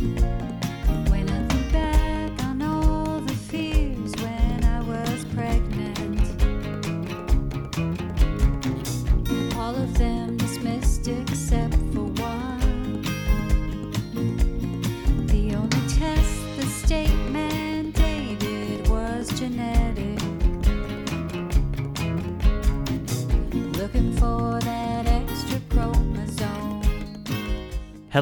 When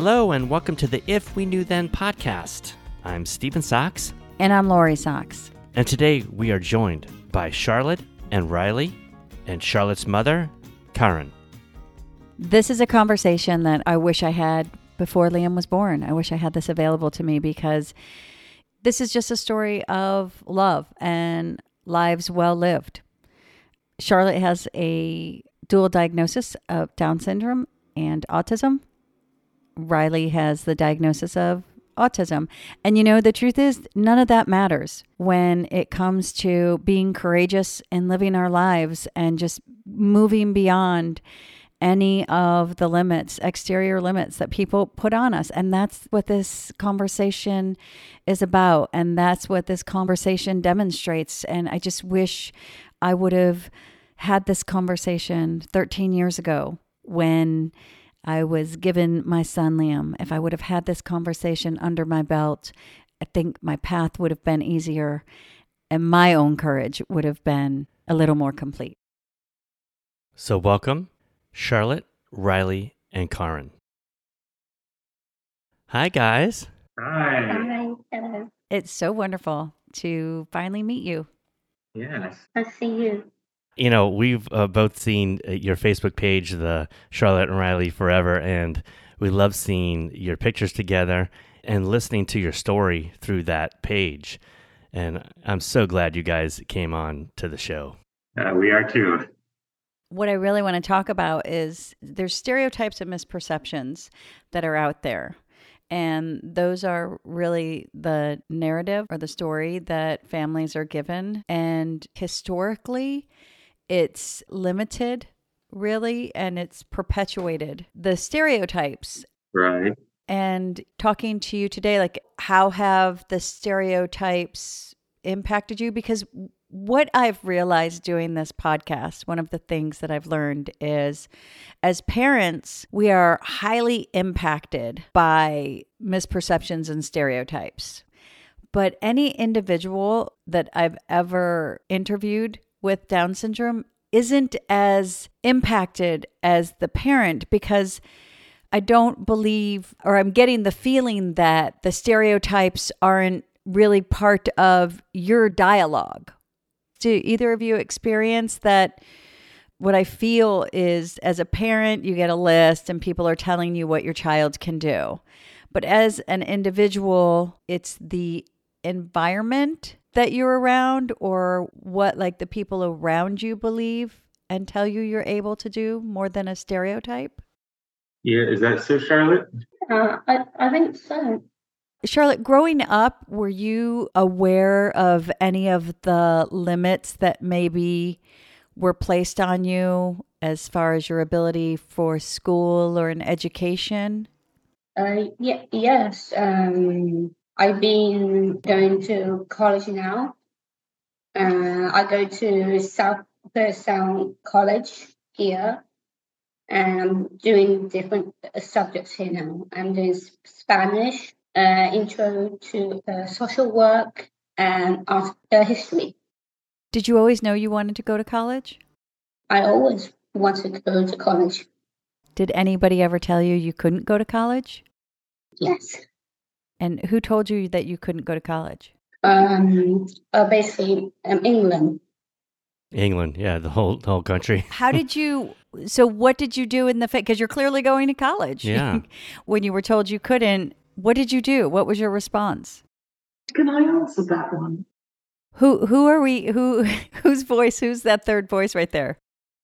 Hello, and welcome to the If We Knew Then podcast. I'm Stephen Sachs, And I'm Lori Sachs. and today we are joined by Charlotte and Riley and Charlotte's mother, Karen. This is a conversation that I wish I had before Liam was born. I wish I had this available to me because this is just a story of love and lives well lived. Charlotte has a dual diagnosis of Down syndrome and autism. Riley has the diagnosis of autism. And you know, the truth is, none of that matters when it comes to being courageous and living our lives and just moving beyond any of the limits, exterior limits that people put on us. And that's what this conversation is about. And that's what this conversation demonstrates. And I just wish I would have had this conversation 13 years ago when I was given my son Liam. If I would have had this conversation under my belt, I think my path would have been easier and my own courage would have been a little more complete. So, welcome, Charlotte, Riley, and Karen. Hi, guys. Hi. Hi, hello. It's so wonderful to finally meet you. Yes. I see you. You know, we've uh, both seen uh, your Facebook page, the Charlotte and Riley Forever, and we love seeing your pictures together and listening to your story through that page. And I'm so glad you guys came on to the show. Uh, we are too. What I really want to talk about is there's stereotypes and misperceptions that are out there. And those are really the narrative or the story that families are given. And historically, it's limited, really, and it's perpetuated. The stereotypes Right. and talking to you today like how have the stereotypes impacted you because what i've realized doing this podcast one of the things that i've learned is as parents we are highly impacted by misperceptions and stereotypes but any individual that i've ever interviewed with down syndrome isn't as impacted as the parent because I don't believe, or I'm getting the feeling that the stereotypes aren't really part of your dialogue. Do either of you experience that? What I feel is as a parent, you get a list and people are telling you what your child can do. But as an individual, it's the environment that you're around or what like the people around you believe and tell you you're able to do more than a stereotype. Yeah. Is that so, Charlotte? Uh, I, I think so. Charlotte, growing up, were you aware of any of the limits that maybe were placed on you as far as your ability for school or an education? Uh, yeah, yes. Um, I've been going to college now. Uh, I go to South Sound College here, and I'm doing different subjects here now. I'm doing Spanish, uh, intro to uh, social work, and art history. Did you always know you wanted to go to college? I always wanted to go to college. Did anybody ever tell you you couldn't go to college? Yes. And who told you that you couldn't go to college? Um, uh, basically, um, England. England, yeah, the whole the whole country. How did you? So, what did you do in the face? because you're clearly going to college? Yeah. when you were told you couldn't, what did you do? What was your response? Can I answer that one? Who who are we? Who whose voice? Who's that third voice right there?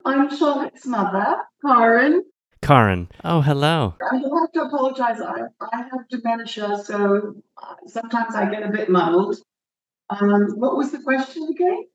I'm Charlotte's mother, Karen. Karen. Oh, hello. I have to apologize. I, I have dementia, so uh, sometimes I get a bit muddled. Um, what was the question again?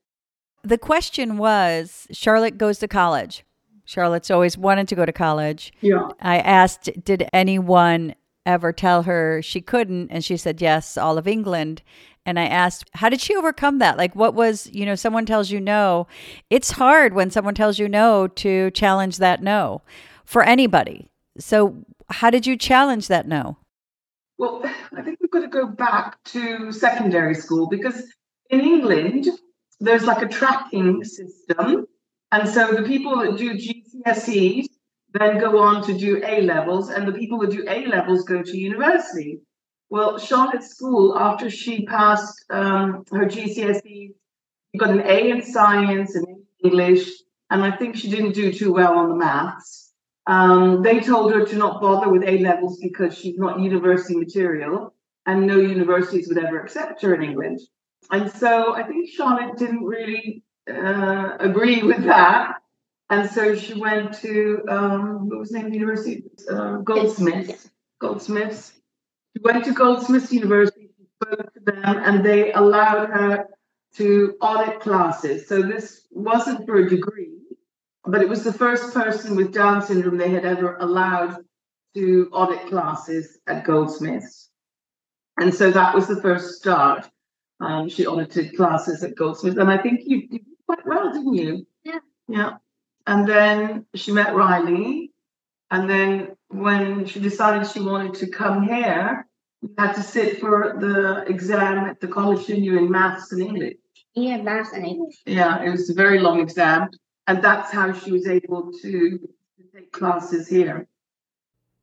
The question was Charlotte goes to college. Charlotte's always wanted to go to college. Yeah. I asked, did anyone ever tell her she couldn't? And she said, yes, all of England. And I asked, how did she overcome that? Like, what was, you know, someone tells you no. It's hard when someone tells you no to challenge that no for anybody. So, how did you challenge that no? Well, I think we've got to go back to secondary school because in England, there's like a tracking system. And so the people that do GCSEs then go on to do A levels, and the people that do A levels go to university. Well, Charlotte's school, after she passed um, her GCSEs, she got an A in science and English, and I think she didn't do too well on the maths. Um, they told her to not bother with A levels because she's not university material, and no universities would ever accept her in England. And so I think Charlotte didn't really uh, agree with that. And so she went to, um, what was the name of the university? Uh, Goldsmiths. Goldsmiths. She went to Goldsmiths University, she spoke to them, and they allowed her to audit classes. So this wasn't for a degree, but it was the first person with Down syndrome they had ever allowed to audit classes at Goldsmiths. And so that was the first start. Um, she audited classes at Goldsmiths, and I think you, did quite well, didn't you? Yeah. Yeah. And then she met Riley, and then when she decided she wanted to come here, you had to sit for the exam at the college, you, in maths and English? Yeah, maths and English. Yeah, it was a very long exam, and that's how she was able to, to take classes here.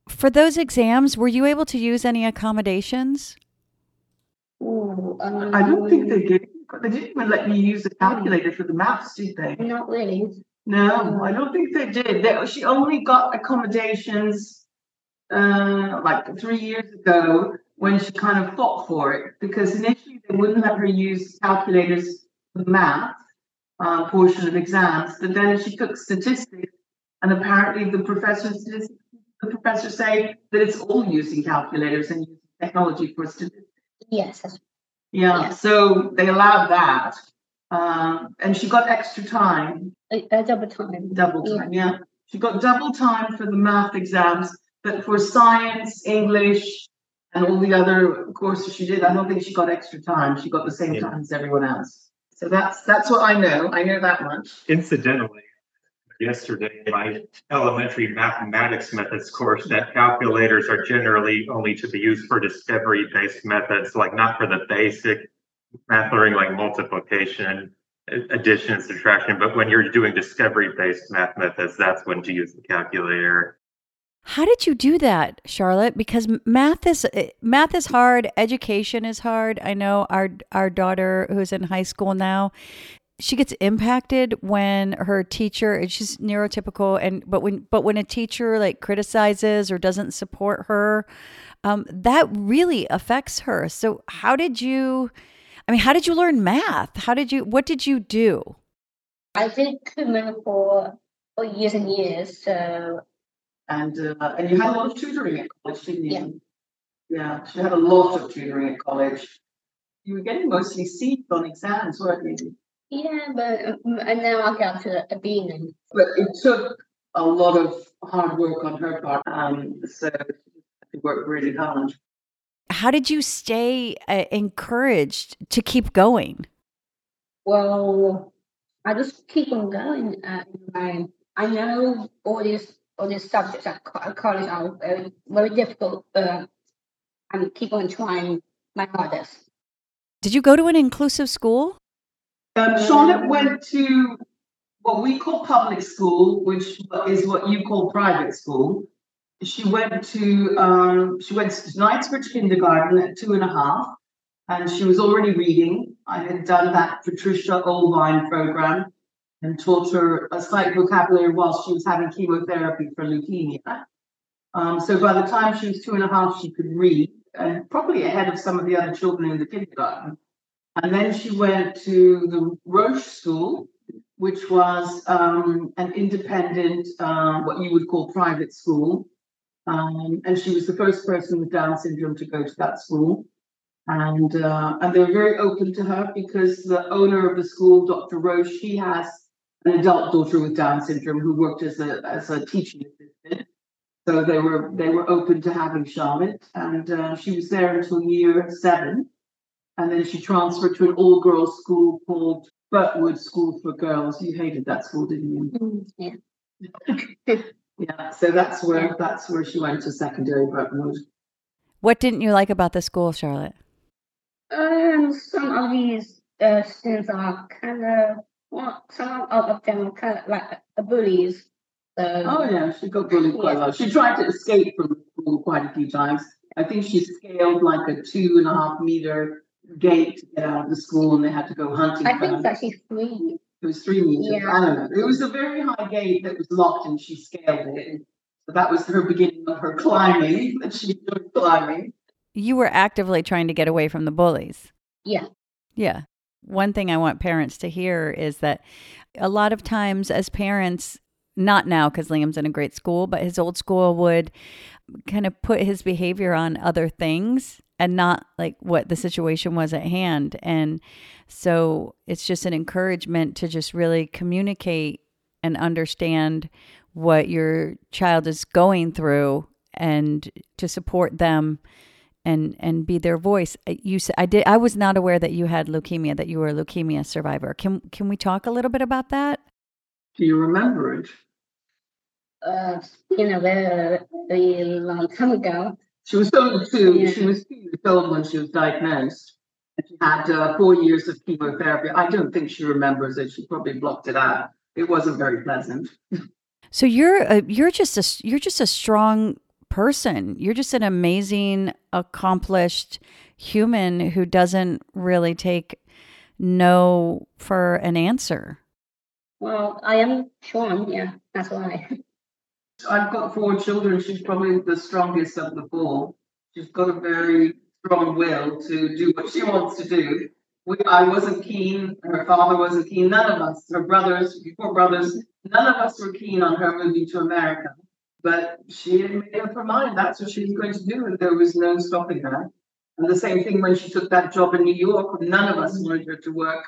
For those exams, were you able to use any accommodations? Ooh, um, I don't think they did. They didn't even let me use a calculator for the maths, did they? Not really. No, I don't think they did. They, she only got accommodations uh, like three years ago when she kind of fought for it because initially they wouldn't let her use calculators for the math uh, portion of exams. But then she took statistics, and apparently the professor in the professor say that it's all using calculators and using technology for statistics. Yes, that's Yeah, Yeah. so they allowed that. Um, and she got extra time, a, a double time. double Yeah. time, yeah. She got double time for the math exams, but for science, English, and all the other courses she did, I don't think she got extra time. She got the same Yeah. time as everyone else. So that's that's what I know. I know that much. Incidentally, yesterday, my elementary mathematics methods course, that calculators are generally only to be used for discovery-based methods, like not for the basic math learning like multiplication, addition, subtraction, but when you're doing discovery-based math methods, that's when to use the calculator. How did you do that, Charlotte? Because math is eh, math is hard, education is hard. I know our our daughter who's in high school now, she gets impacted when her teacher and she's neurotypical and but when but when a teacher like criticizes or doesn't support her, um, that really affects her. So how did you I mean, how did you learn math? How did you what did you do? I did Kumon for for years and years. So And uh, and you had a lot of tutoring at college, didn't you? Yeah. Yeah, she had a lot of tutoring at college. You were getting mostly C's on exams, weren't you? yeah, but um, and now I got to a B now. But it took a lot of hard work on her part. Um, so she worked really hard. How did you stay uh, encouraged to keep going? Well, I just keep on going. Uh, I I know all these all these subjects at, college are very very difficult. But I keep on trying my hardest. Did you go to an inclusive school? Um, Charlotte went to what we call public school, which is what you call private school. She went to um, she went to Knightsbridge Kindergarten at two and a half, and she was already reading. I had done that Patricia Oelwein program and taught her a slight vocabulary while she was having chemotherapy for leukemia. Um, so by the time she was two and a half, she could read, and probably ahead of some of the other children in the kindergarten. And then she went to the Roche School, which was um, an independent, um, what you would call private school. Um, and she was the first person with Down syndrome to go to that school. And uh, and they were very open to her because the owner of the school, Dr. Roche, he has an adult daughter with Down syndrome who worked as a as a teaching assistant. So they were they were open to having Charlotte, and uh, she was there until year seven, and then she transferred to an all girls school called Burtwood School for Girls. You hated that school, didn't you? Mm, yeah. Yeah. So that's where that's where she went to secondary Burtwood. What didn't you like about the school, Charlotte? Um, some of these uh, students are kind of well, some of them are kind of like uh, bullies. So, Oh yeah, she got bullied quite a lot. She tried to escape from school quite a few times. I think she scaled like a two and a half meter gate to get out of the school, and they had to go hunting. I for think her. it's actually three. It was three meters. Yeah. I don't know. It was a very high gate that was locked, and she scaled it. So that was her beginning of her climbing. That she started climbing. You were actively trying to get away from the bullies. Yeah. Yeah. One thing I want parents to hear is that a lot of times, as parents, not now because Liam's in a great school, but his old school would kind of put his behavior on other things and not like what the situation was at hand. And so it's just an encouragement to just really communicate and understand what your child is going through and to support them and and be their voice. Uh, You said I did I was not aware that you had leukemia that you were a leukemia survivor. Can can we talk a little bit about that? Do you remember it? Uh, it's been a very, very long time ago. She was told two. Yeah. She was two years old when she was diagnosed. She had uh, four years of chemotherapy. I don't think she remembers it. She probably blocked it out. It wasn't very pleasant. So you're a, you're just a you're just a strong person. You're just an amazing, accomplished human who doesn't really take no for an answer. Well, I am Sean. Yeah, that's why. I've got four children. She's probably the strongest of the four. She's got a very strong will to do what she wants to do. We, I wasn't keen. Her father wasn't keen. None of us, her brothers, four brothers, none of us were keen on her moving to America. But she had made up her mind. That's what she was going to do, and there was no stopping her. And the same thing when she took that job in New York. None of us wanted her to work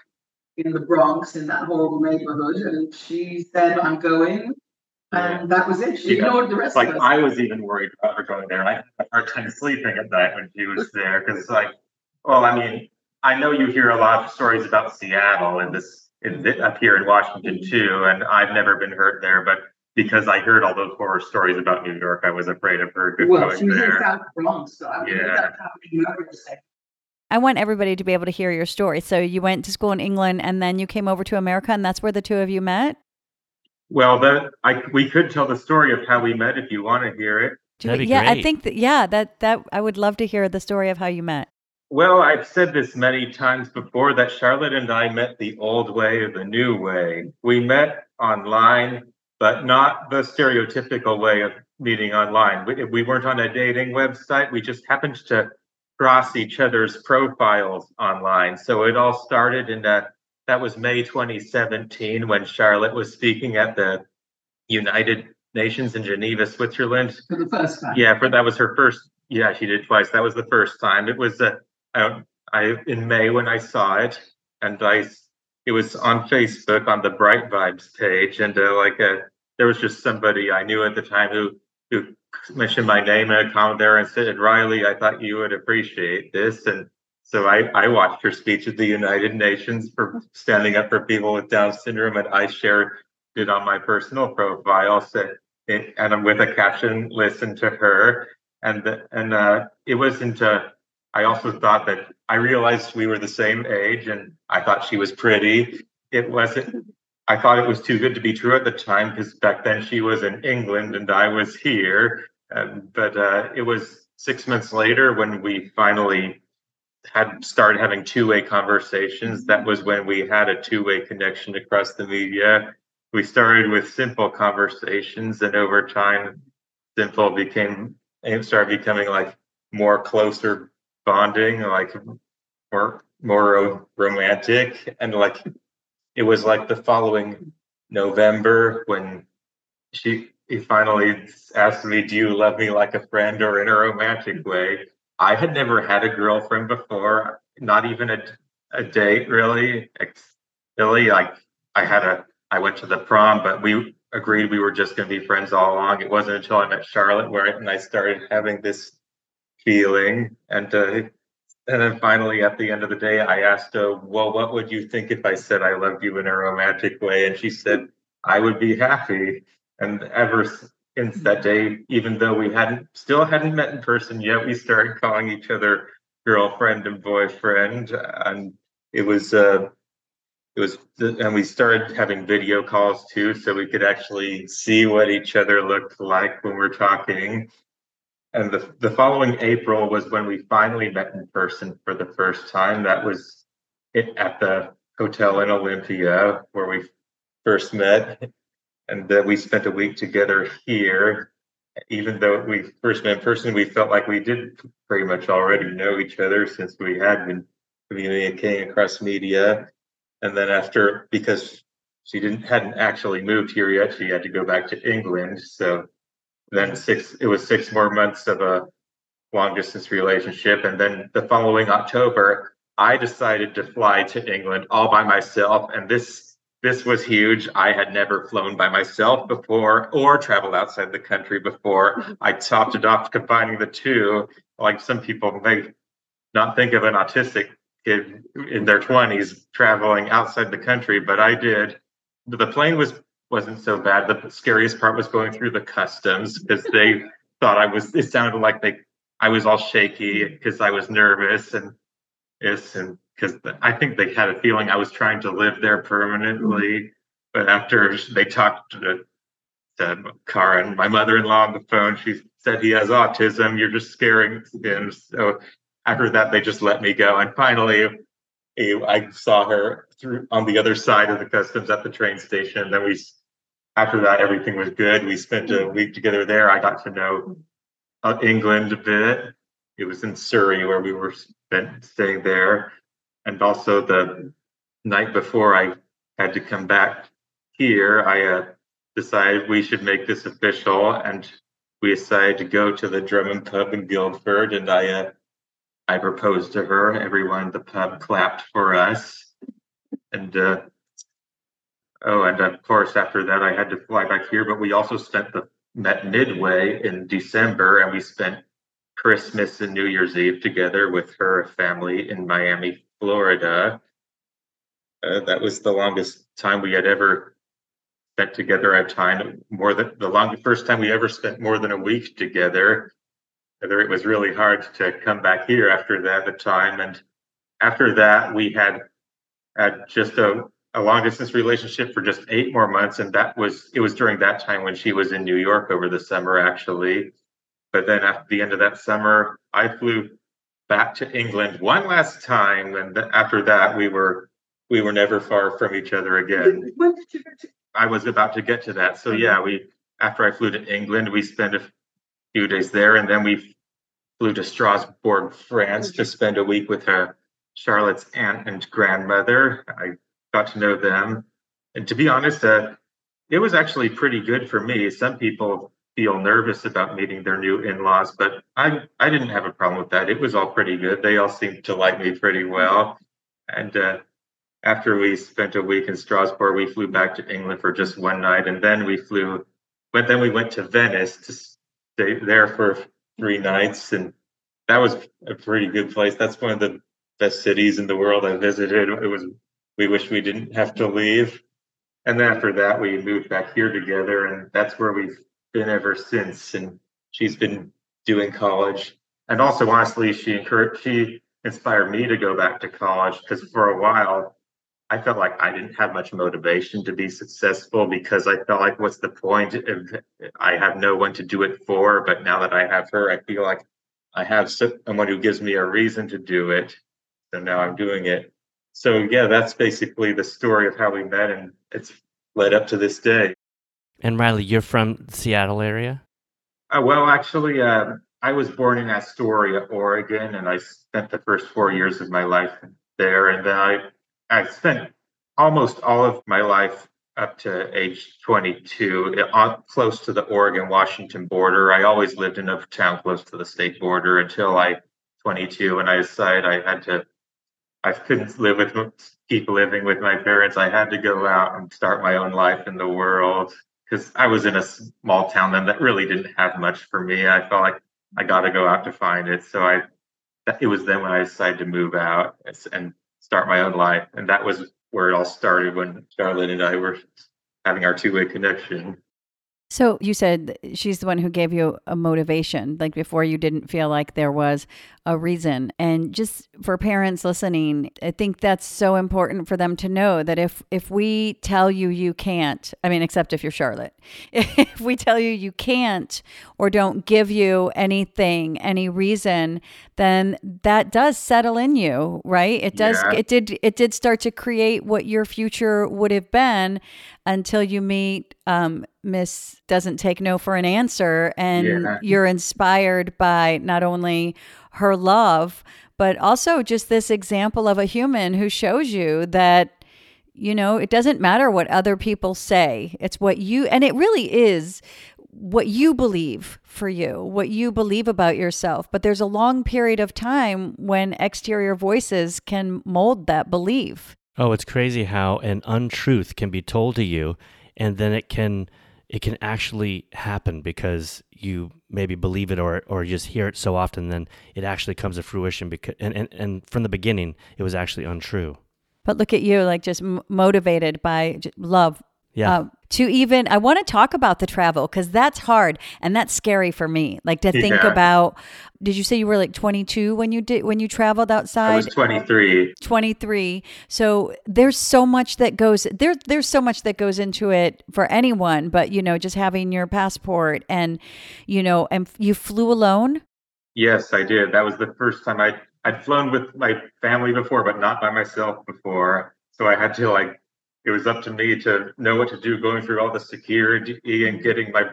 in the Bronx in that horrible neighborhood, and she said, "I'm going." And that was it. She Yeah. ignored the rest Like of us. I was even worried about her going there. I had a hard time sleeping at night when she was there because, like, well, I mean, I know you hear a lot of stories about Seattle and this in, thi- up here in Washington too, and I've never been hurt there, but because I heard all those horror stories about New York, I was afraid of her go- Well, going she was in. South Bronx, so I mean, Yeah. that's happening over the second. I want everybody to be able to hear your story. So you went to school in England and then you came over to America and that's where the two of you met? Well, that I we could tell the story of how we met if you want to hear it. That'd we- be yeah, I think that yeah, that that I would love to hear the story of how you met. Well, I've said this many times before that Charlotte and I met the old way or the new way. We met online, but not the stereotypical way of meeting online. We, we weren't on a dating website. We just happened to cross each other's profiles online. So it all started in that, that was May 2017 when Charlotte was speaking at the United Nations in Geneva, Switzerland. For the first time. Yeah, for that was her first. Yeah, she did twice. That was the first time. It was uh, I, in May when I saw it, and I it was on Facebook on the Bright Vibes page, and uh, like uh, there was just somebody I knew at the time who who mentioned my name in a comment there and said, Riley, I thought you would appreciate this, and so I I watched her speech at the United Nations for standing up for people with Down syndrome, and I shared it on my personal profile. So it, and I'm with a caption, listen to her. And, the, and, uh, it wasn't, uh, I also thought that I realized we were the same age and I thought she was pretty. It wasn't, I thought it was too good to be true at the time because back then she was in England and I was here. Um, but, uh, it was six months later when we finally had started having two-way conversations. That was when we had a two-way connection across the media we started with simple conversations and over time simple became started becoming like more closer bonding like more more romantic and like it was like the following november when she he finally asked me do you love me like a friend or in a romantic way i had never had a girlfriend before not even a, a date really really like i had a I went to the prom, but we agreed we were just going to be friends all along. It wasn't until I met Charlotte where and I started having this feeling. And uh, and then finally, at the end of the day, I asked her, "Well, what would you think if I said I loved you in a romantic way?" And she said, "I would be happy." And ever since that day, even though we hadn't still hadn't met in person yet, we started calling each other girlfriend and boyfriend, and it was uh, it was and we started having video calls too so we could actually see what each other looked like when we're talking and the, the following april was when we finally met in person for the first time. That was it at the hotel in olympia where we first met. And then we spent a week together here. Even though we first met in person we felt like we did pretty much already know each other since we had been communicating across media. And then after because she didn't hadn't actually moved here yet she had to go back to england. So then six it was six more months of a long distance relationship. And then the following october i decided to fly to england all by myself. And this this was huge. I had never flown by myself before or traveled outside the country before. I topped it off combining the two. Like some people may not think of an autistic kid in their 20s traveling outside the country, but I did. The plane was wasn't so bad. The scariest part was going through the customs because they thought I was. It sounded like they. I was all shaky because I was nervous and yes, and because I think they had a feeling I was trying to live there permanently. Mm-hmm. But after they talked to, to Karen, my mother-in-law on the phone, she said he has autism. You're just scaring him. So after that, they just let me go. And finally, eh, I saw her through on the other side of the customs at the train station. And then we, after that, everything was good. We spent a week together there. I got to know uh, England a bit. It was in Surrey where we were spent, staying there. And also the night before I had to come back here, I uh, decided we should make this official. And we decided to go to the Drummond Pub in Guildford. And I uh, I proposed to her. Everyone at the pub clapped for us. And uh, oh, and of course, after that, I had to fly back here. But we also spent the met midway in December, and we spent Christmas and New Year's Eve together with her family in Miami, Florida. Uh, that was the longest time we had ever spent together at time. More than the longest first time we ever spent more than a week together whether it was really hard to come back here after that the time. And after that, we had had just a, a long distance relationship for just eight more months. And that was, it was during that time when she was in New York over the summer, actually. But then after the end of that summer, I flew back to England one last time. And th- after that, we were, we were never far from each other again. When did you get to I was about to get to that. So yeah, we, after I flew to England, we spent a few days there and then we flew to Strasbourg, France to spend a week with her Charlotte's aunt and grandmother. I got to know them. And to be honest, uh, it was actually pretty good for me. Some people feel nervous about meeting their new in-laws, but I I didn't have a problem with that. It was all pretty good. They all seemed to like me pretty well. And uh, after we spent a week in Strasbourg, we flew back to England for just one night, and then we flew. But then we went to Venice to stay there for three nights, and that was a pretty good place. That's one of the best cities in the world I visited. It was. We wish we didn't have to leave. And then after that, we moved back here together, and that's where we've been ever since. And she's been doing college, and also honestly, she encouraged, she inspired me to go back to college because for a while I felt like I didn't have much motivation to be successful because I felt like, what's the point if I have no one to do it for? But now that I have her, I feel like I have someone who gives me a reason to do it. So now I'm doing it. So yeah, that's basically the story of how we met, and it's led up to this day. And Riley, you're from the Seattle area? Uh, well, actually, uh, I was born in Astoria, Oregon, and I spent the first four years of my life there. And then I I spent almost all of my life up to age 22 on, close to the Oregon Washington border. I always lived in a town close to the state border until I 22 and I decided I had to I couldn't live with keep living with my parents. I had to go out and start my own life in the world because I was in a small town then that really didn't have much for me. I felt like I got to go out to find it. So I, it was then when I decided to move out and start my own life, and that was where it all started when Charlotte and I were having our two way connection. So you said she's the one who gave you a motivation, like before you didn't feel like there was a reason. And just for parents listening, I think that's so important for them to know that if if we tell you you can't, I mean, except if you're Charlotte, if we tell you you can't or don't give you anything, any reason, then that does settle in you, right? It does. Yeah. It did. It did start to create what your future would have been until you meet um, Miss doesn't take no for an answer, and Yeah. you're inspired by not only her love, but also just this example of a human who shows you that you know it doesn't matter what other people say. It's what you and it really is what you believe for you what you believe about yourself. But there's a long period of time when exterior voices can mold that belief Oh, it's crazy how an untruth can be told to you and then it can it can actually happen because you maybe believe it or or just hear it so often then it actually comes to fruition because and, and, and from the beginning it was actually untrue. but look at you like just m- motivated by love Yeah. uh, to even i want to talk about the travel because that's hard and that's scary for me like to think about did you say you were like 22 when you did when you traveled outside? I was 23. 23 so there's so much that goes there there's so much that goes into it for anyone but you know just having your passport and you know and you flew alone Yes, I did. That was the first time I I'd flown with my family before, but not by myself before. So I had to like it was up to me to know what to do, going through all the security and getting my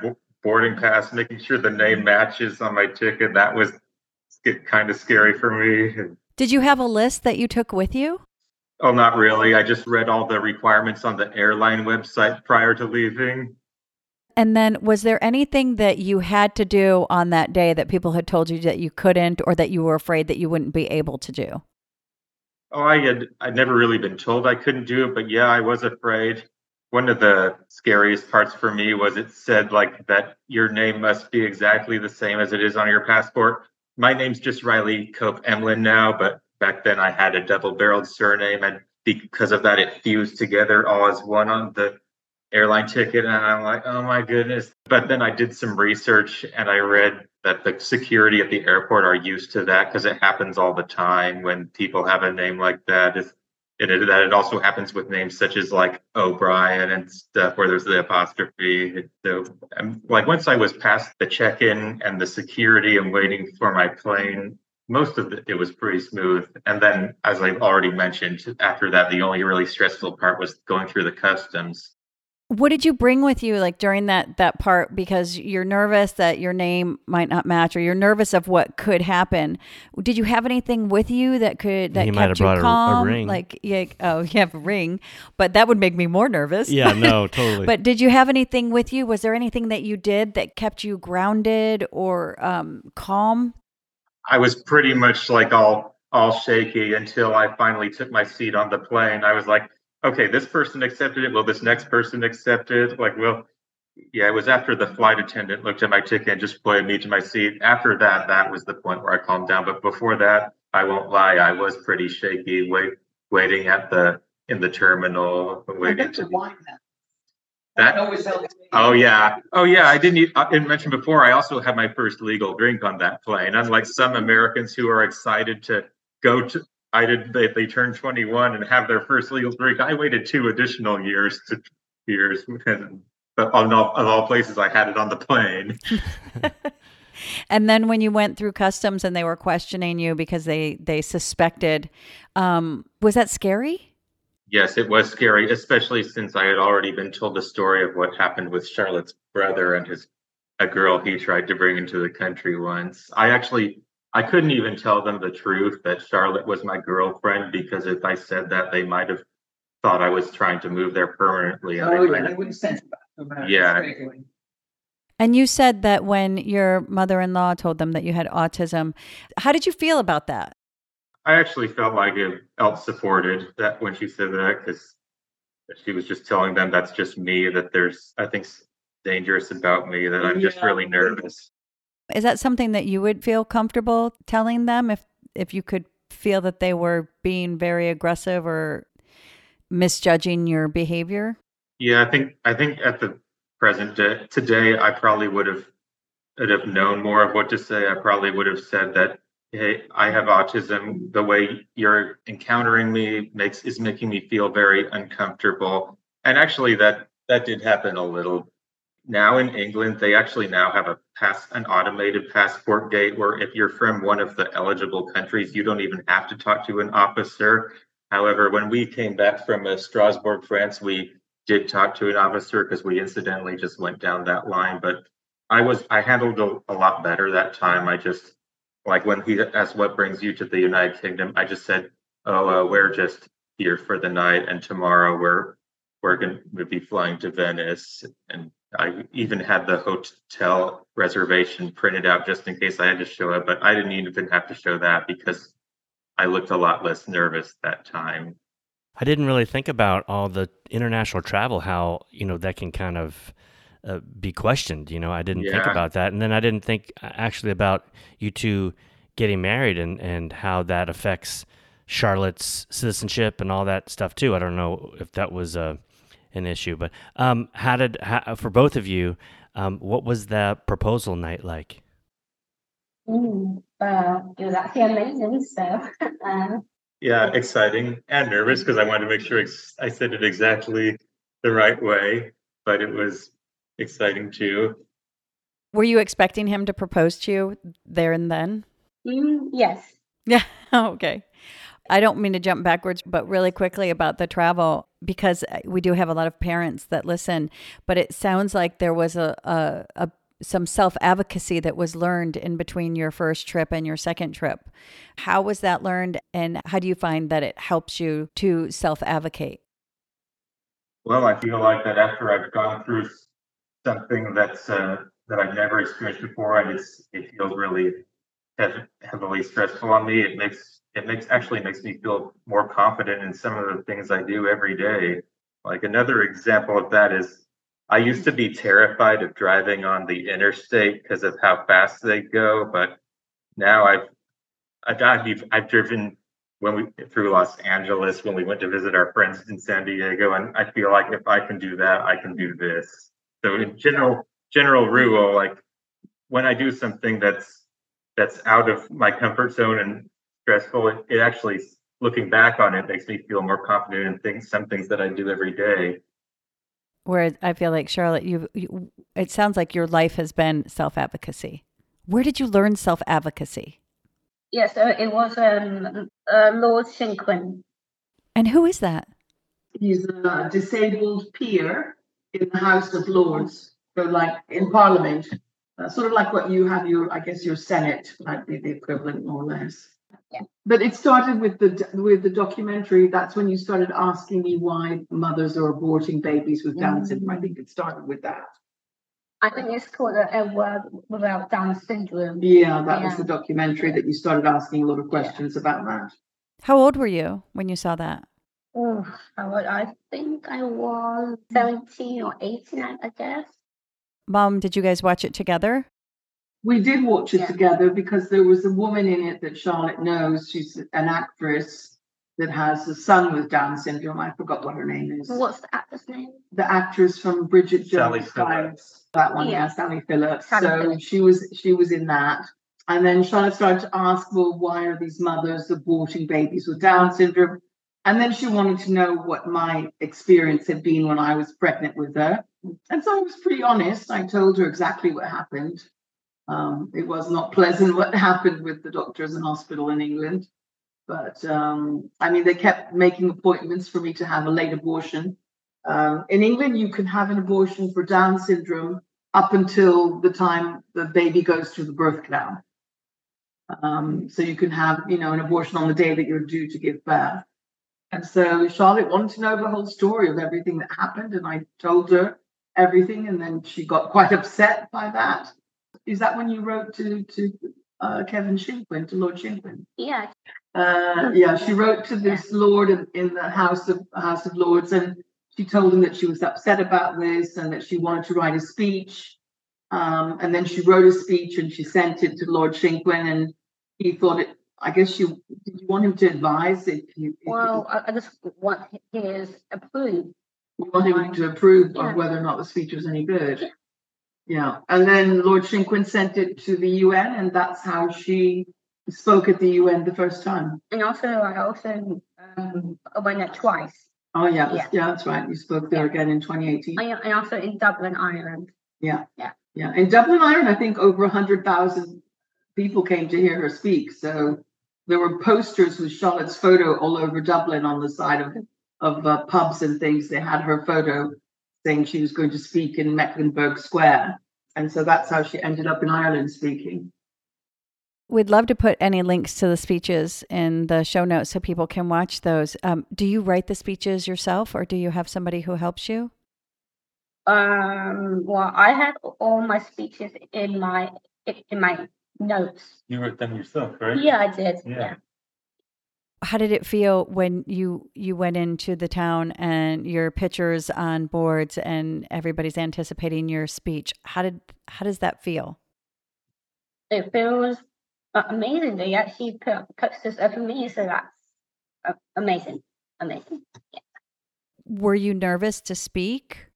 boarding pass, making sure the name matches on my ticket. That was kind of scary for me. did you have a list that you took with you Oh, not really. I just read all the requirements on the airline website prior to leaving. and then was there anything that you had to do on that day that people had told you that you couldn't or that you were afraid that you wouldn't be able to do Oh, I had I'd never really been told I couldn't do it, but yeah, I was afraid. One of the scariest parts for me was it said like that your name must be exactly the same as it is on your passport. My name's just Riley Cope Emlyn now, but back then I had a double-barreled surname, and because of that, it fused together all as one on the airline ticket. And I'm like, oh my goodness. But then I did some research and I read that the security at the airport are used to that because it happens all the time when people have a name like that. It's, and it, that it also happens with names such as like O'Brien and stuff where there's the apostrophe. So, um, like once I was past the check-in and the security and waiting for my plane, most of it, it was pretty smooth. And then, as I've already mentioned, after that, the only really stressful part was going through the customs. What did you bring with you like during that that part? Because you're nervous that your name might not match or you're nervous of what could happen. Did you have anything with you that could that He kept might have you brought a- a calm? ring. like yeah oh you have a ring. But that would make me more nervous. Yeah, no, totally. but did you have anything with you? Was there anything that you did that kept you grounded or um, calm? I was pretty much like all all shaky until I finally took my seat on the plane. I was like, okay, this person accepted it. Will this next person accept it? Like, well, yeah, it was after the flight attendant looked at my ticket and just pointed me to my seat. After that, that was the point where I calmed down. But before that, I won't lie, I was pretty shaky, wait, waiting at the in the terminal, waiting to wine that. that. always helps. Oh yeah, oh yeah. I didn't. e- I didn't mention before. I also had my first legal drink on that plane. Unlike some Americans who are excited to go to, I did. They, they turn 21 and have their first legal drink. I waited two additional years to years, and, but of all, of all places, I had it on the plane. and then when you went through customs and they were questioning you because they they suspected um, was that scary Yes, it was scary, especially since I had already been told the story of what happened with Charlotte's brother and his a girl he tried to bring into the country once. I actually I couldn't even tell them the truth that Charlotte was my girlfriend because if I said that they might have thought I was trying to move there permanently. and Oh, I- yeah, they wouldn't send it back Yeah. straight. And you said that when your mother in law told them that you had autism, how did you feel about that? I actually felt like it felt supported that when she said that because she was just telling them that's just me that there's I think s- dangerous about me that I'm just really nervous. Is that something that you would feel comfortable telling them if if you could feel that they were being very aggressive or misjudging your behavior? Yeah, I think I think at the present day today, I probably would have would have known more of what to say. I probably would have said that, hey, I have autism. The way you're encountering me makes is making me feel very uncomfortable. And actually, that that did happen a little. Now in England, they actually now have a pass an automated passport gate where if you're from one of the eligible countries, you don't even have to talk to an officer. However, when we came back from uh, Strasbourg, France, we did talk to an officer because we incidentally just went down that line. But I was I handled a, a lot better that time. I just like when he asked what brings you to the United Kingdom, I just said, "Oh, uh, we're just here for the night, and tomorrow we're we're going to be flying to Venice." And I even had the hotel reservation printed out just in case I had to show up. But I didn't even have to show that because I looked a lot less nervous that time. I didn't really think about all the international travel, how, you know, that can kind of uh, be questioned. You know, I didn't think about that. And then I didn't think uh, actually about you two getting married and, and how that affects Charlotte's citizenship and all that stuff too. I don't know if that was uh, an issue, but um, how did, how, for both of you, um, what was that proposal night like? Mm, uh, it was actually amazing. So, uh, Yeah, exciting and nervous because I wanted to make sure ex- I said it exactly the right way, but it was exciting too. Were you expecting him to propose to you there and then? mm, yes. Yeah. okay. I don't mean to jump backwards, but really quickly about the travel because uh, we do have a lot of parents that listen. But it sounds like there was a, a, a some self advocacy that was learned in between your first trip and your second trip. How was that learned, and how do you find that it helps you to self advocate? Well, I feel like that after I've gone through something that's uh, that I've never experienced before, and it's it feels really heavily stressful on me. It makes it makes actually makes me feel more confident in some of the things I do every day. Like another example of that is I used to be terrified of driving on the interstate because of how fast they go, but now I've I've, I've, I've driven when we through Los Angeles when we went to visit our friends in San Diego, and I feel like if I can do that, I can do this. So in general, general rule, like when I do something that's that's out of my comfort zone and stressful, it, it actually looking back on it makes me feel more confident in things, some things that I do every day. Whereas I feel like Charlotte, you, you it sounds like your life has been self advocacy. Where did you learn self advocacy? Yeah, so it was um, uh, Lord Shinkwin. And who is that? He's a disabled peer in the House of Lords, so like in Parliament, uh, sort of like what you have your, I guess, your Senate might be the equivalent, more or less. Yeah. But it started with the with the documentary. That's when you started asking me why mothers are aborting babies with Down syndrome. I think it started with that. I think it's called a, a World Without Down Syndrome. Yeah, that was the documentary that you started asking a lot of questions about that. How old were you when you saw that? Oh, I, think I was 17 or 18, I, I guess. Mom, did you guys watch it together? We did watch it Yeah. together because there was a woman in it that Charlotte knows. She's an actress that has a son with Down syndrome. I forgot what her name is. What's the actor's name? The actress from Bridget Sally Jones' Phillips. That one, yeah, Yeah. Sally Phillips. Sally so Phillips. she was she was in that. And then Charlotte started to ask, well, why are these mothers aborting babies with Down syndrome? And then she wanted to know what my experience had been when I was pregnant with her. And so I was pretty honest. I told her exactly what happened. Um, it was not pleasant what happened with the doctors and hospital in England. But um, I mean, they kept making appointments for me to have a late abortion. Um, in England, you can have an abortion for Down syndrome up until the time the baby goes through the birth canal. Um, so you can have, you know, an abortion on the day that you're due to give birth. And so Charlotte wanted to know the whole story of everything that happened, and I told her everything, and then she got quite upset by that. Is that when you wrote to to uh, Kevin Shinkwin, to Lord Shinkwin? Yeah. Uh, yeah, she wrote to this lord in, in the House of House of Lords, and she told him that she was upset about this and that she wanted to write a speech. Um, and then she wrote a speech and she sent it to Lord Shinkwin, and he thought it. I guess you did you want him to advise if you, if Well, I, I just want his approve. you want him to approve Yeah. of whether or not the speech was any good. Yeah. Yeah, and then Lord Shinkwin sent it to the UN, and that's how she spoke at the UN the first time. And also, I also um, went there twice. Oh yeah, Yeah. yeah, that's right. You spoke there again in 2018. I, and also in Dublin, Ireland. Yeah. Yeah. Yeah. In Dublin, Ireland, I think over 100,000 people came to hear her speak. So there were posters with Charlotte's photo all over Dublin on the side of, of uh, pubs and things. They had her photo saying she was going to speak in Mecklenburg Square. And so that's how she ended up in Ireland speaking. We'd love to put any links to the speeches in the show notes so people can watch those. Um, do you write the speeches yourself or do you have somebody who helps you? Um, well, I had all my speeches in my in my notes. You wrote them yourself, right? Yeah, I did. Yeah. Yeah. How did it feel when you you went into the town and your pictures on boards and everybody's anticipating your speech? How did how does that feel? It feels amazing. They actually put up for me, so that's amazing, amazing. Were you nervous to speak?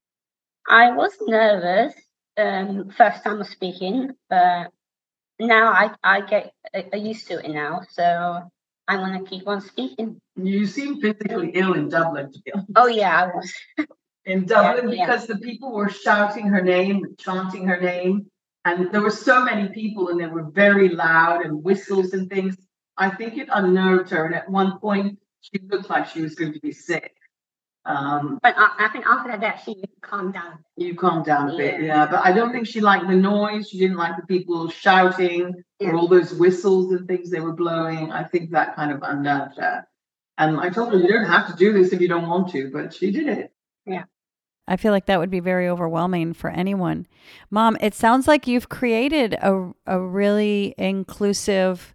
I was nervous um first time speaking, but now I I get uh, uh, used to it now. So I want to keep on speaking. You seem physically ill in Dublin, to be honest. Oh yeah, I was. in Dublin yeah. because the people were shouting her name, chanting her name, and there were so many people and they were very loud and whistles and things. I think it unnerved her, and at one point she looked like she was going to be sick. Um, But I, I think after that, she calmed down. you calmed down a bit, Yeah. yeah. But I don't think she liked the noise. She didn't like the people shouting Yeah. or all those whistles and things they were blowing. I think that kind of unnerved her. And I told her, you don't have to do this if you don't want to, but she did it. Yeah. I feel like that would be very overwhelming for anyone. Mom, it sounds like you've created a, a really inclusive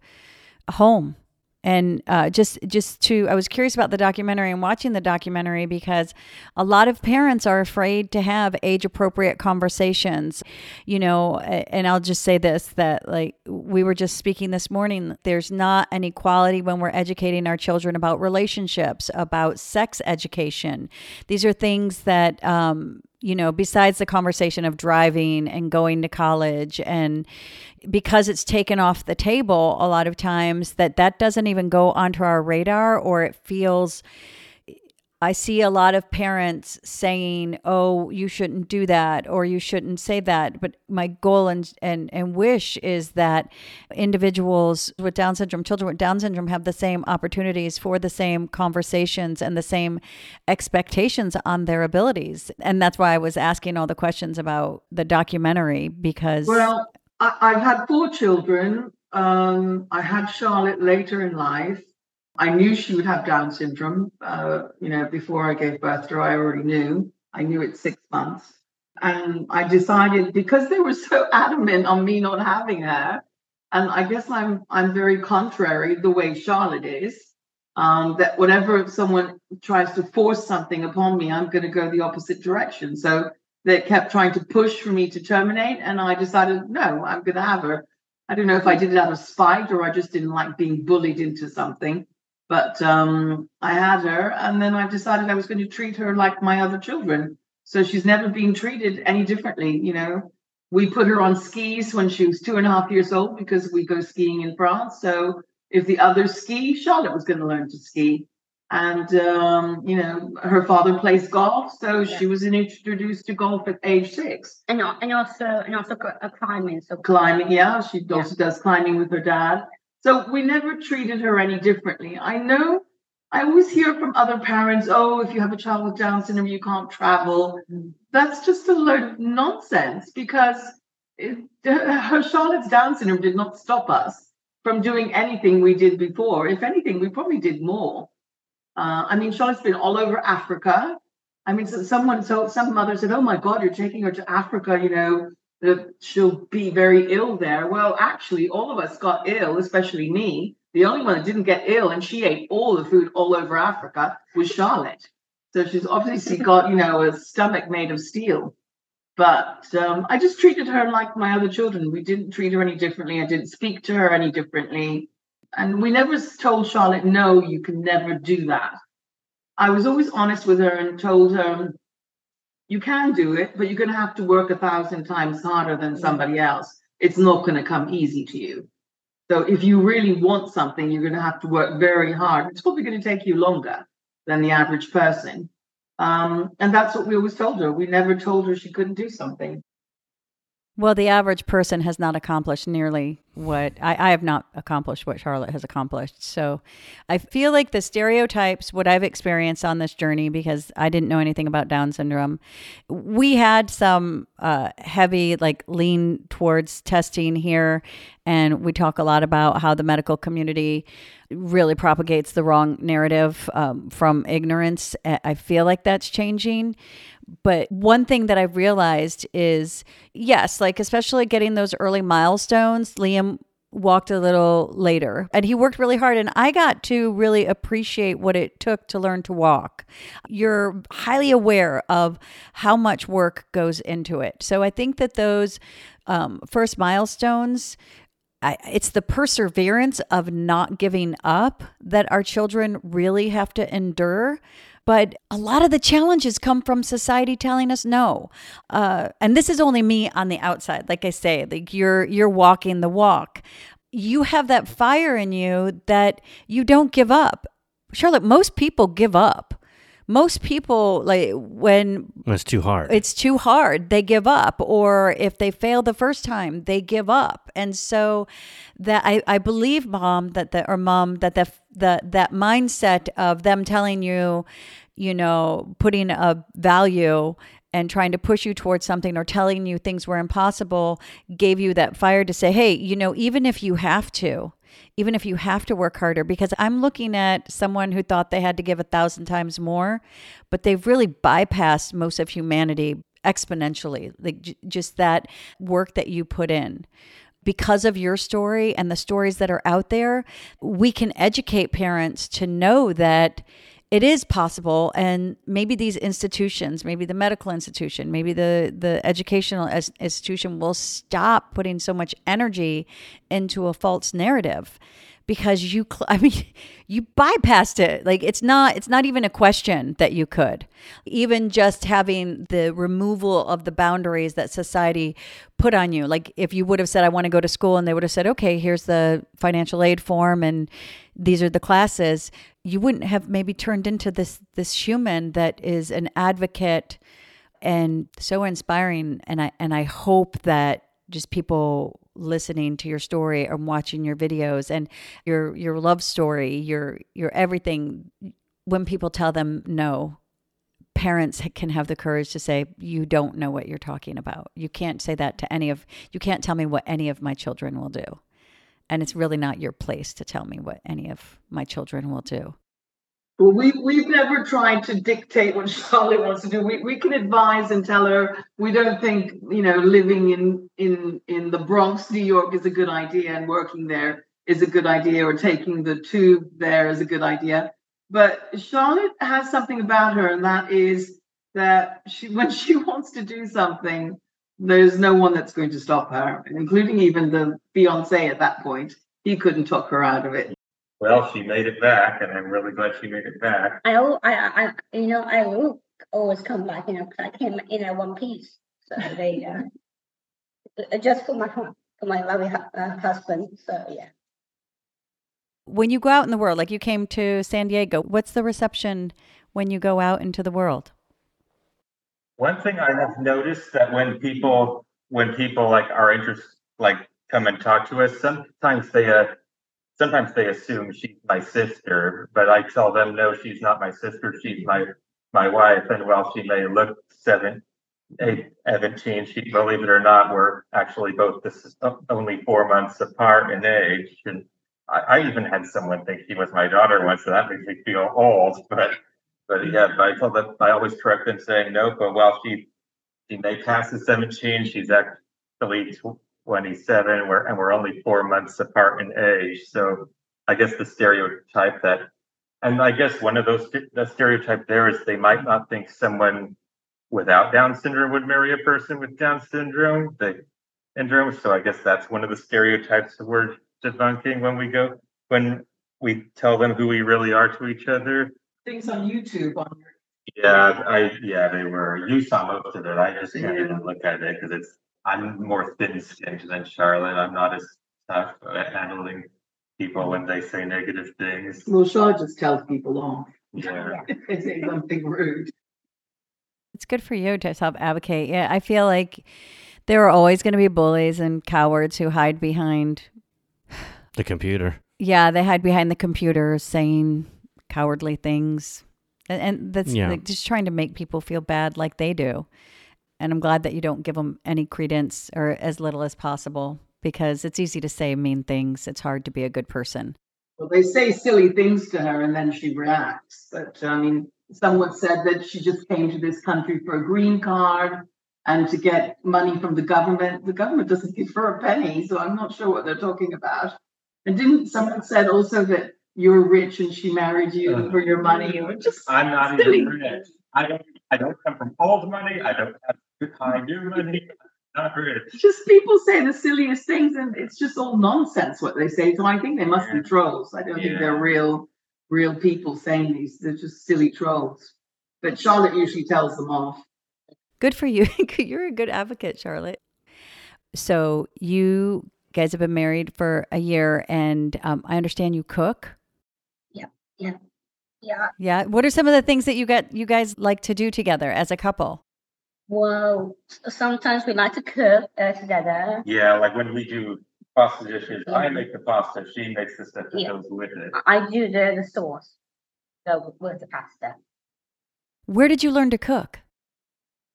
home. And uh, just just to, I was curious about the documentary and watching the documentary because a lot of parents are afraid to have age appropriate conversations, you know. And I'll just say this: that like we were just speaking this morning, there's not an equality when we're educating our children about relationships, about sex education. These are things that um, you know, besides the conversation of driving and going to college and because it's taken off the table a lot of times that that doesn't even go onto our radar or it feels I see a lot of parents saying, "Oh, you shouldn't do that or you shouldn't say that." But my goal and and and wish is that individuals with Down syndrome, children with Down syndrome have the same opportunities for the same conversations and the same expectations on their abilities. And that's why I was asking all the questions about the documentary because Well, I, I've had four children. Um, I had Charlotte later in life. I knew she would have Down syndrome. Uh, you know, before I gave birth to her, I already knew. I knew it six months, and I decided because they were so adamant on me not having her, and I guess I'm I'm very contrary the way Charlotte is. Um, that whenever someone tries to force something upon me, I'm going to go the opposite direction. So they kept trying to push for me to terminate, and I decided no, I'm going to have her. I don't know if I did it out of spite or I just didn't like being bullied into something, but um, I had her, and then I decided I was going to treat her like my other children. So she's never been treated any differently. You know, we put her on skis when she was two and a half years old because we go skiing in France. So if the others ski, Charlotte was going to learn to ski. And um, you know, her father plays golf, so she was introduced to golf at age six. And and also and also uh, climbing. So Climbing, yeah, she Yeah. also does climbing with her dad. So we never treated her any differently. I know I always hear from other parents, oh, if you have a child with Down syndrome, you can't travel. That's just a load of nonsense because it, her Charlotte's Down syndrome did not stop us from doing anything we did before. If anything, we probably did more. Uh, I mean, Charlotte's been all over Africa. I mean, so someone, so some mother said, "Oh my God, you're taking her to Africa. You know, that she'll be very ill there." Well, actually, all of us got ill, especially me. The only one that didn't get ill, and she ate all the food all over Africa, was Charlotte. So she's obviously got, you know, a stomach made of steel. But um, I just treated her like my other children. We didn't treat her any differently. I didn't speak to her any differently. And we never told Charlotte, no, you can never do that. I was always honest with her and told her, you can do it, but you're going to have to work a thousand times harder than somebody else. It's not going to come easy to you. So if you really want something, you're going to have to work very hard. It's probably going to take you longer than the average person. Um, and that's what we always told her. We never told her she couldn't do something. Well, the average person has not accomplished nearly what I, I, have not accomplished what Charlotte has accomplished. So I feel like the stereotypes, what I've experienced on this journey, because I didn't know anything about Down syndrome, we had some uh, heavy, like lean towards testing here. And we talk a lot about how the medical community really propagates the wrong narrative um, from ignorance. I feel like that's changing. But one thing that I've realized is yes, like especially getting those early milestones, Liam walked a little later and he worked really hard and I got to really appreciate what it took to learn to walk. You're highly aware of how much work goes into it. So I think that those um, first milestones I, it's the perseverance of not giving up that our children really have to endure but a lot of the challenges come from society telling us no. Uh, and this is only me on the outside. Like I say, like you're you're walking the walk. You have that fire in you that you don't give up. Charlotte, most people give up most people like when it's too hard it's too hard they give up or if they fail the first time they give up and so that i, I believe mom that the or mom that the, the that mindset of them telling you you know putting a value and trying to push you towards something or telling you things were impossible gave you that fire to say hey you know even if you have to even if you have to work harder, because I'm looking at someone who thought they had to give a thousand times more, but they've really bypassed most of humanity exponentially. Like j- just that work that you put in because of your story and the stories that are out there, we can educate parents to know that it is possible. And maybe these institutions maybe the medical institution maybe the the educational institution will stop putting so much energy into a false narrative because you i mean you bypassed it. Like it's not it's not even a question that you could. Even just having the removal of the boundaries that society put on you. Like if you would have said i want to go to school and they would have said okay here's the financial aid form and these are the classes you wouldn't have maybe turned into this this human that is an advocate and so inspiring. And i and i hope that just people listening to your story and watching your videos and your your love story, your your everything when people tell them no, parents can have the courage to say you don't know what you're talking about. You can't say that to any of you can't tell me what any of my children will do. And it's really not your place to tell me what any of my children will do. Well, we, we've never tried to dictate what Charlotte wants to do. We, we can advise and tell her we don't think, you know, living in, in, in the Bronx, New York is a good idea and working there is a good idea or taking the tube there is a good idea. But Charlotte has something about her, and that is that she, when she wants to do something, there's no one that's going to stop her, including even the fiance at that point. He couldn't talk her out of it. Well, she made it back, and I'm really glad she made it back. I, I, I, you know, I will always come back, you know, because I came in a one piece. So they, uh, just for my for my lovely uh, husband. So yeah. When you go out in the world, like you came to San Diego, what's the reception when you go out into the world? One thing I have noticed that when people when people like are interested, like come and talk to us, sometimes they uh, sometimes they assume she's my sister, but I tell them no, she's not my sister. She's my my wife. And while she may look seven, eight, 17, she believe it or not, we're actually both this uh, only four months apart in age. And I, I even had someone think she was my daughter once, so that makes me feel old. But but yeah, but I told them I always correct them saying no. But while she she may pass the 17, she's actually 27, we're, and we're only four months apart in age. So I guess the stereotype that And I guess one of those the stereotype there is they might not think someone without Down syndrome would marry a person with Down syndrome. The syndrome. So I guess that's one of the stereotypes that we're debunking when we go when we tell them who we really are to each other. Things on YouTube on your Yeah, I yeah they were. You saw most of it. I just can't even look at it because it's I'm more thin-skinned than Charlotte. I'm not as tough at handling people when they say negative things. Well, Shaw just tells people off Yeah. if they say something rude. It's good for you to help advocate. Yeah, I feel like there are always going to be bullies and cowards who hide behind. The computer. Yeah, they hide behind the computer saying cowardly things, and, and that's Yeah. like just trying to make people feel bad, like they do. And I'm glad that you don't give them any credence or as little as possible, because it's easy to say mean things. It's hard to be a good person. Well, they say silly things to her and then she reacts. But I mean, someone said that she just came to this country for a green card and to get money from the government. The government doesn't give her a penny, so I'm not sure what they're talking about. And didn't someone said also that you're rich and she married you Uh, for your money? Or just I'm not silly even rich. I don't I don't come from old money. I don't have high new money. Not rich. just people say the silliest things and it's just all nonsense what they say. So I think they must be trolls. I don't think they're real real people saying these. They're just silly trolls. But Charlotte usually tells them off. Good for you. You're a good advocate, Charlotte. So you guys have been married for a year, and um, I understand you cook. Yeah, yeah, yeah. Yeah. What are some of the things that you got you guys like to do together as a couple? Well, sometimes we like to cook uh, together. Yeah, like when we do pasta dishes, I make the pasta, she makes the stuff that Yeah. goes with it. I I do the, the sauce, so with the pasta. Where did you learn to cook?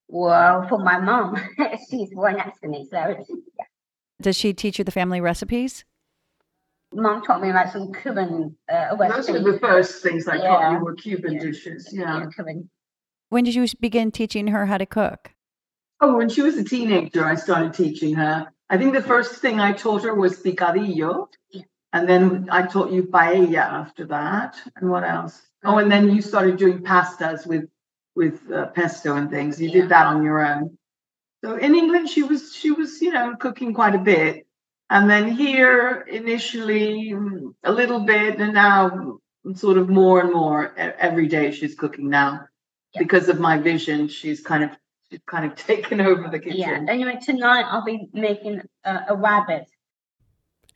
Well, for my mom, she's right next to me, so yeah. Does she teach you the family recipes? mom taught me like some Cuban uh, Those recipes. were the first things I taught Yeah. you were Cuban Yeah. dishes. Yeah. Cuban. When did you begin teaching her how to cook? Oh, when she was a teenager, I started teaching her. I think the first thing I taught her was picadillo. And then I taught you paella after that. And what else? Oh, and then you started doing pastas with with uh, pesto and things. You Yeah. did that on your own. So in England, she was she was you know cooking quite a bit, and then here initially mm, a little bit, and now sort of more and more every day she's cooking now Yeah. because of my vision. She's kind of she's kind of taken over the kitchen. Yeah. Anyway, tonight I'll be making uh, a rabbit.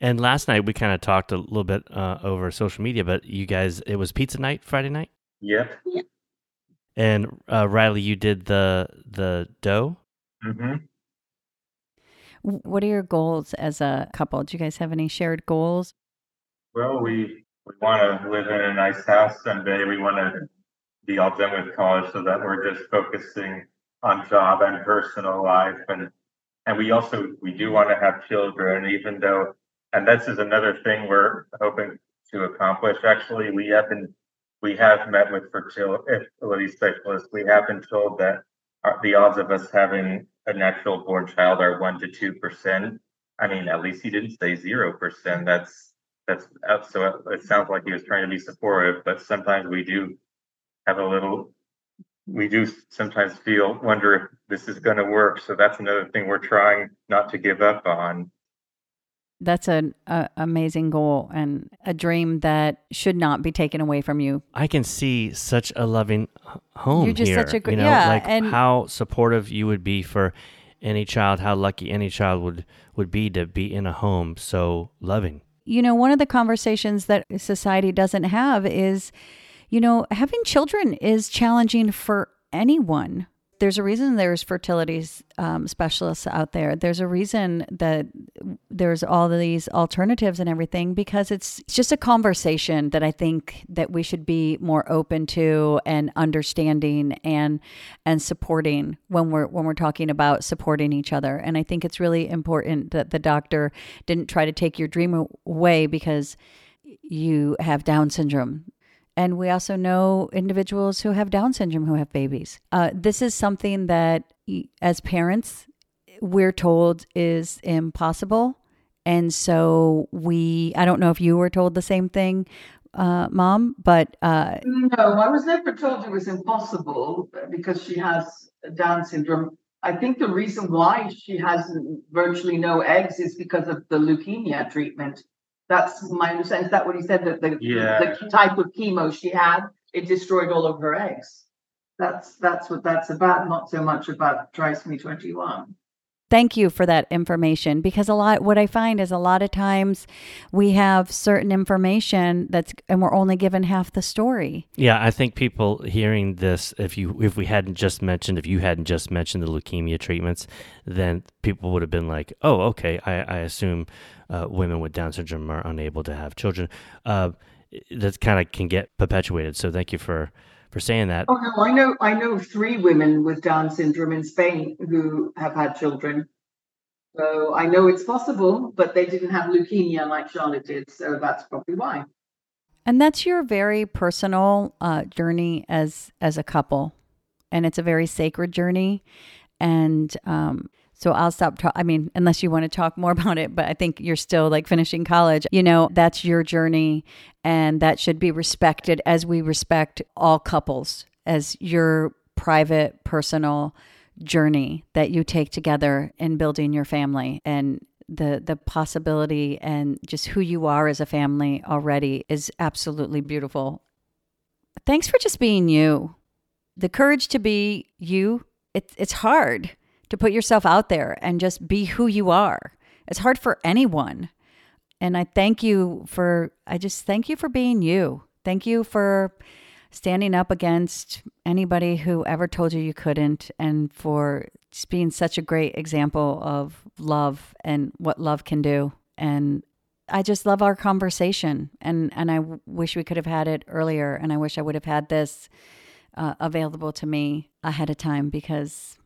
And last night we kind of talked a little bit uh, over social media, but you guys, it was pizza night Friday night, Yep. and uh, Riley, you did the the dough. hmm W- What are your goals as a couple? Do you guys have any shared goals? Well, we we want to live in a nice house someday. We want to be all done with college so that we're just focusing on job and personal life. And and we also we do want to have children even though and this is another thing we're hoping to accomplish actually. We have been we have met with fertility specialists. We have been told that our, the odds of us having a natural born child are one to two percent. I mean at least he didn't say zero percent. That's that's uh, so it, it sounds like he was trying to be supportive but sometimes we do have a little we do sometimes feel wonder if this is going to work so that's another thing we're trying not to give up on That's an a, amazing goal and a dream that should not be taken away from you. I can see such a loving h- home You're just here. such a great, you know, yeah, like and- how supportive you would be for any child, how lucky any child would would be to be in a home so loving. You know, one of the conversations that society doesn't have is, you know, having children is challenging for anyone. There's a reason there's fertility um, specialists out there. There's a reason that there's all these alternatives and everything because it's it's just a conversation that I think that we should be more open to and understanding and and supporting when we're when we're talking about supporting each other. And I think it's really important that the doctor didn't try to take your dream away because you have Down syndrome. And we also know individuals who have Down syndrome who have babies. Uh, this is something that, as parents, we're told is impossible. And so we, I don't know if you were told the same thing, uh, mom, but uh, No, I was never told it was impossible because she has Down syndrome. I think the reason why she has virtually no eggs is because of the leukemia treatment. That's my understanding. Is that what he said? That the, Yeah. the type of chemo she had, it destroyed all of her eggs. That's that's what that's about, not so much about trisomy 21. thank you for that information because a lot what i find is a lot of times we have certain information that's and we're only given half the story Yeah, I think people hearing this, if you if we hadn't just mentioned, if you hadn't just mentioned the leukemia treatments, then people would have been like, "Oh, okay, I, I assume uh, women with Down syndrome are unable to have children." Uh, that kind of can get perpetuated. So thank you for for saying that. Oh no, I know I know three women with Down syndrome in Spain who have had children. So I know it's possible, but they didn't have leukemia like Charlotte did, so that's probably why. and that's your very personal uh, journey as as a couple and it's a very sacred journey and um, so i'll stop ta- i mean unless you want to talk more about it but i think you're still like finishing college you know that's your journey and that should be respected as we respect all couples as your private personal journey that you take together in building your family and the the possibility and just who you are as a family already is absolutely beautiful. Thanks for just being you. The courage to be you. It's it's hard to put yourself out there and just be who you are. It's hard for anyone. And I thank you for I just thank you for being you. Thank you for standing up against anybody who ever told you you couldn't and for just being such a great example of love and what love can do and I just love our conversation and and I w- wish we could have had it earlier and I wish I would have had this uh, available to me ahead of time because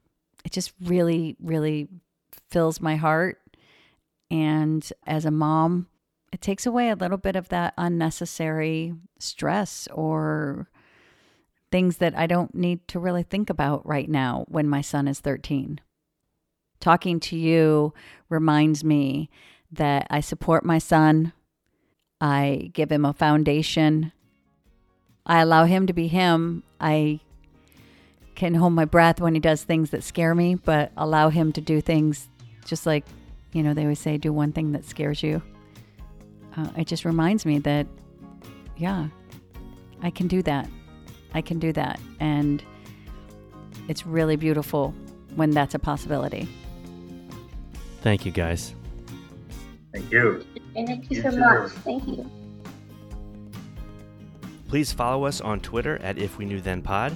it just really really fills my heart and as a mom it takes away a little bit of that unnecessary stress or things that I don't need to really think about right now when my son is 13. Talking to you reminds me that I support my son. I give him a foundation. I allow him to be him. I can hold my breath when he does things that scare me, but allow him to do things just like, you know, they always say, do one thing that scares you. Uh, it just reminds me that, yeah, I can do that. I can do that. And it's really beautiful when that's a possibility. Thank you, guys. Thank you. And thank you You so too. much. Thank you. Please follow us on Twitter at If We Knew Then Pod,